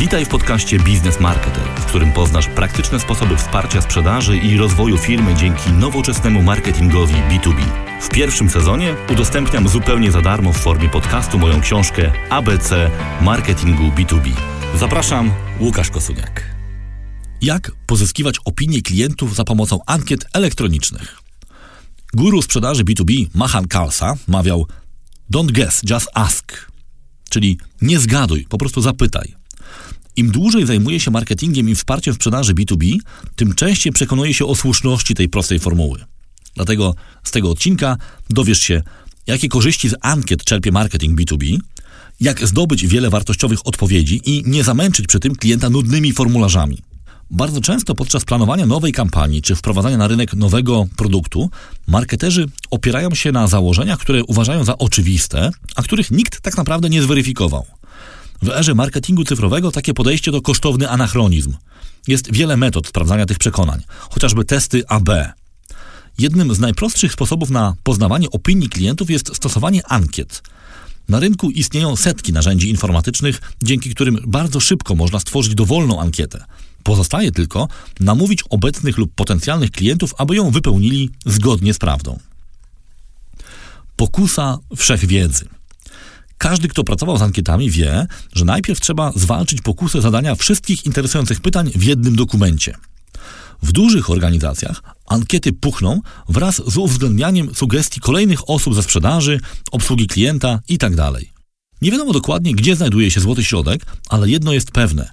Witaj w podcaście Biznes Marketer, w którym poznasz praktyczne sposoby wsparcia sprzedaży i rozwoju firmy dzięki nowoczesnemu marketingowi B2B. W pierwszym sezonie udostępniam zupełnie za darmo w formie podcastu moją książkę ABC Marketingu B2B. Zapraszam, Łukasz Kosuniak. Jak pozyskiwać opinie klientów za pomocą ankiet elektronicznych? Guru sprzedaży B2B Mahan Kalsa mawiał Don't guess, just ask. Czyli nie zgaduj, po prostu zapytaj. Im dłużej zajmuje się marketingiem i wsparciem sprzedaży B2B, tym częściej przekonuje się o słuszności tej prostej formuły. Dlatego z tego odcinka dowiesz się, jakie korzyści z ankiet czerpie marketing B2B, jak zdobyć wiele wartościowych odpowiedzi i nie zamęczyć przy tym klienta nudnymi formularzami. Bardzo często podczas planowania nowej kampanii czy wprowadzania na rynek nowego produktu, marketerzy opierają się na założeniach, które uważają za oczywiste, a których nikt tak naprawdę nie zweryfikował. W erze marketingu cyfrowego takie podejście to kosztowny anachronizm. Jest wiele metod sprawdzania tych przekonań, chociażby testy AB. Jednym z najprostszych sposobów na poznawanie opinii klientów jest stosowanie ankiet. Na rynku istnieją setki narzędzi informatycznych, dzięki którym bardzo szybko można stworzyć dowolną ankietę. Pozostaje tylko namówić obecnych lub potencjalnych klientów, aby ją wypełnili zgodnie z prawdą. Pokusa wszechwiedzy. Każdy, kto pracował z ankietami, wie, że najpierw trzeba zwalczyć pokusę zadania wszystkich interesujących pytań w jednym dokumencie. W dużych organizacjach ankiety puchną wraz z uwzględnianiem sugestii kolejnych osób ze sprzedaży, obsługi klienta itd. Nie wiadomo dokładnie, gdzie znajduje się złoty środek, ale jedno jest pewne.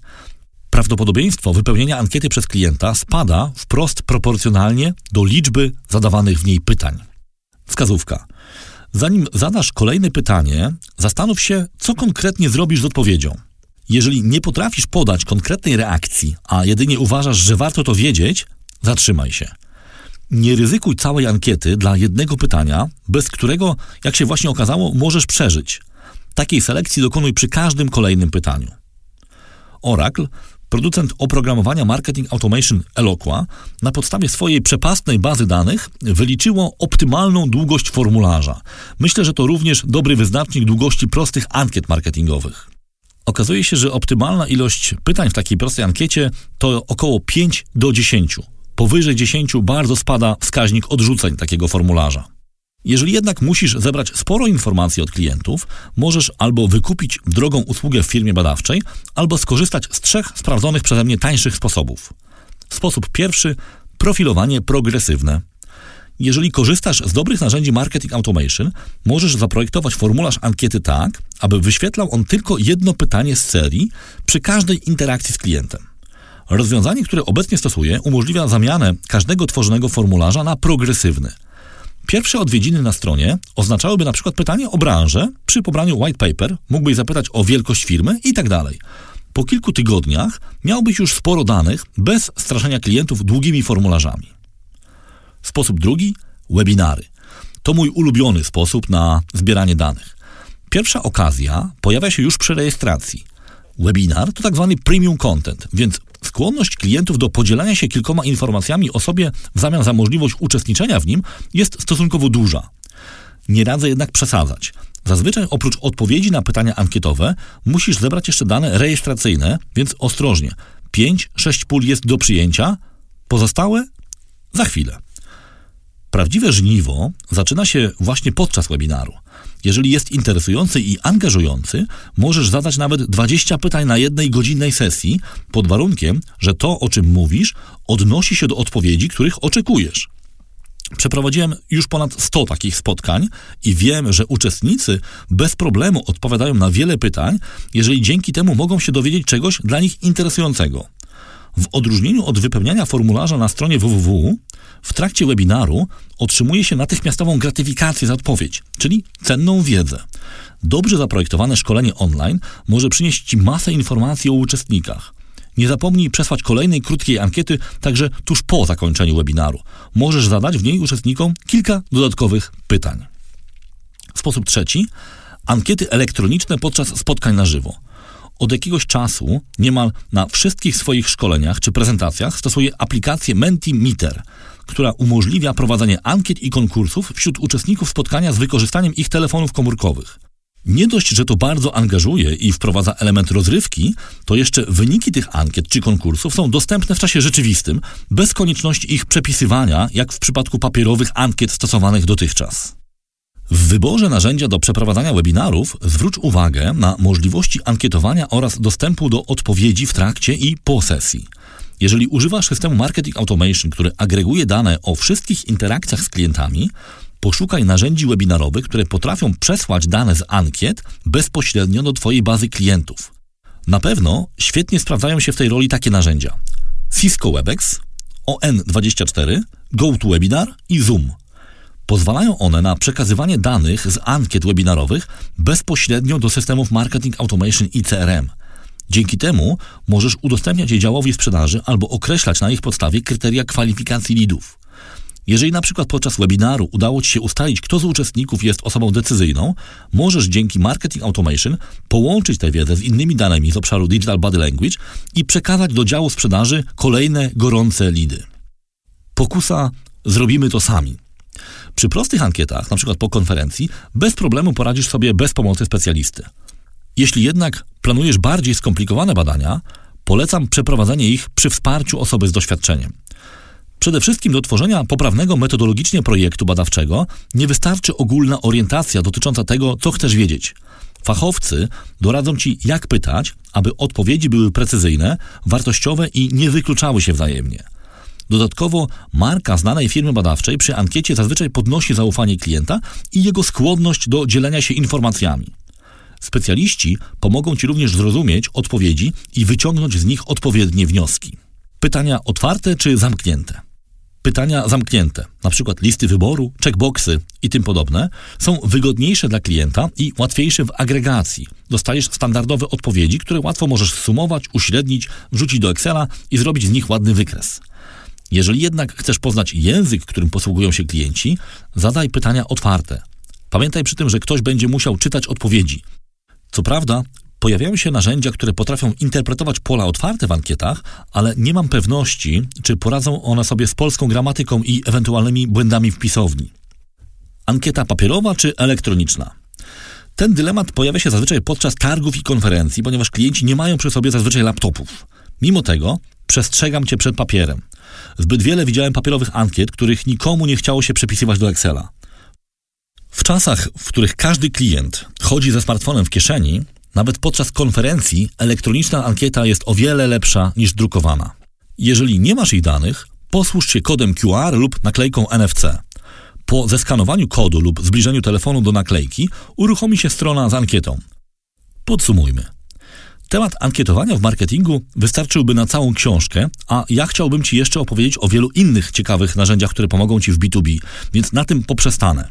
Prawdopodobieństwo wypełnienia ankiety przez klienta spada wprost proporcjonalnie do liczby zadawanych w niej pytań. Wskazówka. Zanim zadasz kolejne pytanie, zastanów się, co konkretnie zrobisz z odpowiedzią. Jeżeli nie potrafisz podać konkretnej reakcji, a jedynie uważasz, że warto to wiedzieć, zatrzymaj się. Nie ryzykuj całej ankiety dla jednego pytania, bez którego, jak się właśnie okazało, możesz przeżyć. Takiej selekcji dokonuj przy każdym kolejnym pytaniu. Oracle Producent oprogramowania Marketing Automation Eloqua na podstawie swojej przepastnej bazy danych wyliczyło optymalną długość formularza. Myślę, że to również dobry wyznacznik długości prostych ankiet marketingowych. Okazuje się, że optymalna ilość pytań w takiej prostej ankiecie to około 5 do 10. Powyżej 10 bardzo spada wskaźnik odrzuceń takiego formularza. Jeżeli jednak musisz zebrać sporo informacji od klientów, możesz albo wykupić drogą usługę w firmie badawczej, albo skorzystać z trzech sprawdzonych przeze mnie tańszych sposobów. Sposób pierwszy profilowanie progresywne. Jeżeli korzystasz z dobrych narzędzi Marketing Automation, możesz zaprojektować formularz ankiety tak, aby wyświetlał on tylko jedno pytanie z serii przy każdej interakcji z klientem. Rozwiązanie, które obecnie stosuję, umożliwia zamianę każdego tworzonego formularza na progresywny – Pierwsze odwiedziny na stronie oznaczałyby na przykład pytanie o branżę. Przy pobraniu white paper mógłbyś zapytać o wielkość firmy i tak dalej. Po kilku tygodniach miałbyś już sporo danych bez straszenia klientów długimi formularzami. Sposób drugi webinary. To mój ulubiony sposób na zbieranie danych. Pierwsza okazja pojawia się już przy rejestracji. Webinar to tak zwany premium content, więc Skłonność klientów do podzielania się kilkoma informacjami o sobie w zamian za możliwość uczestniczenia w nim jest stosunkowo duża. Nie radzę jednak przesadzać. Zazwyczaj oprócz odpowiedzi na pytania ankietowe musisz zebrać jeszcze dane rejestracyjne, więc ostrożnie. 5-6 pól jest do przyjęcia, pozostałe za chwilę. Prawdziwe żniwo zaczyna się właśnie podczas webinaru. Jeżeli jest interesujący i angażujący, możesz zadać nawet 20 pytań na jednej godzinnej sesji, pod warunkiem, że to, o czym mówisz, odnosi się do odpowiedzi, których oczekujesz. Przeprowadziłem już ponad 100 takich spotkań i wiem, że uczestnicy bez problemu odpowiadają na wiele pytań, jeżeli dzięki temu mogą się dowiedzieć czegoś dla nich interesującego. W odróżnieniu od wypełniania formularza na stronie www, w trakcie webinaru otrzymuje się natychmiastową gratyfikację za odpowiedź, czyli cenną wiedzę. Dobrze zaprojektowane szkolenie online może przynieść Ci masę informacji o uczestnikach. Nie zapomnij przesłać kolejnej krótkiej ankiety także tuż po zakończeniu webinaru. Możesz zadać w niej uczestnikom kilka dodatkowych pytań. Sposób trzeci. Ankiety elektroniczne podczas spotkań na żywo. Od jakiegoś czasu niemal na wszystkich swoich szkoleniach czy prezentacjach stosuje aplikację Mentimeter, która umożliwia prowadzenie ankiet i konkursów wśród uczestników spotkania z wykorzystaniem ich telefonów komórkowych. Nie dość, że to bardzo angażuje i wprowadza element rozrywki, to jeszcze wyniki tych ankiet czy konkursów są dostępne w czasie rzeczywistym, bez konieczności ich przepisywania, jak w przypadku papierowych ankiet stosowanych dotychczas. W wyborze narzędzia do przeprowadzania webinarów zwróć uwagę na możliwości ankietowania oraz dostępu do odpowiedzi w trakcie i po sesji. Jeżeli używasz systemu Marketing Automation, który agreguje dane o wszystkich interakcjach z klientami, poszukaj narzędzi webinarowych, które potrafią przesłać dane z ankiet bezpośrednio do Twojej bazy klientów. Na pewno świetnie sprawdzają się w tej roli takie narzędzia: Cisco WebEx, ON24, GoToWebinar i Zoom. Pozwalają one na przekazywanie danych z ankiet webinarowych bezpośrednio do systemów Marketing Automation i CRM. Dzięki temu możesz udostępniać je działowi sprzedaży albo określać na ich podstawie kryteria kwalifikacji lidów. Jeżeli na przykład podczas webinaru udało Ci się ustalić, kto z uczestników jest osobą decyzyjną, możesz dzięki Marketing Automation połączyć tę wiedzę z innymi danymi z obszaru Digital Body Language i przekazać do działu sprzedaży kolejne gorące lidy. Pokusa zrobimy to sami. Przy prostych ankietach, np. po konferencji, bez problemu poradzisz sobie bez pomocy specjalisty. Jeśli jednak planujesz bardziej skomplikowane badania, polecam przeprowadzenie ich przy wsparciu osoby z doświadczeniem. Przede wszystkim do tworzenia poprawnego metodologicznie projektu badawczego nie wystarczy ogólna orientacja dotycząca tego, co chcesz wiedzieć. Fachowcy doradzą Ci, jak pytać, aby odpowiedzi były precyzyjne, wartościowe i nie wykluczały się wzajemnie. Dodatkowo marka znanej firmy badawczej przy ankiecie zazwyczaj podnosi zaufanie klienta i jego skłonność do dzielenia się informacjami. Specjaliści pomogą Ci również zrozumieć odpowiedzi i wyciągnąć z nich odpowiednie wnioski. Pytania otwarte czy zamknięte? Pytania zamknięte, np. listy wyboru, checkboxy i tym podobne, są wygodniejsze dla klienta i łatwiejsze w agregacji. Dostajesz standardowe odpowiedzi, które łatwo możesz sumować, uśrednić, wrzucić do Excela i zrobić z nich ładny wykres. Jeżeli jednak chcesz poznać język, którym posługują się klienci, zadaj pytania otwarte. Pamiętaj przy tym, że ktoś będzie musiał czytać odpowiedzi. Co prawda, pojawiają się narzędzia, które potrafią interpretować pola otwarte w ankietach, ale nie mam pewności, czy poradzą one sobie z polską gramatyką i ewentualnymi błędami w pisowni. Ankieta papierowa czy elektroniczna? Ten dylemat pojawia się zazwyczaj podczas targów i konferencji, ponieważ klienci nie mają przy sobie zazwyczaj laptopów. Mimo tego przestrzegam cię przed papierem. Zbyt wiele widziałem papierowych ankiet, których nikomu nie chciało się przepisywać do Excela. W czasach, w których każdy klient chodzi ze smartfonem w kieszeni, nawet podczas konferencji elektroniczna ankieta jest o wiele lepsza niż drukowana. Jeżeli nie masz ich danych, posłuż się kodem QR lub naklejką NFC. Po zeskanowaniu kodu lub zbliżeniu telefonu do naklejki uruchomi się strona z ankietą. Podsumujmy. Temat ankietowania w marketingu wystarczyłby na całą książkę, a ja chciałbym Ci jeszcze opowiedzieć o wielu innych ciekawych narzędziach, które pomogą Ci w B2B, więc na tym poprzestanę.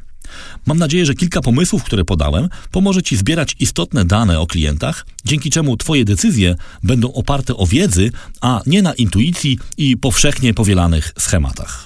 Mam nadzieję, że kilka pomysłów, które podałem, pomoże Ci zbierać istotne dane o klientach, dzięki czemu Twoje decyzje będą oparte o wiedzy, a nie na intuicji i powszechnie powielanych schematach.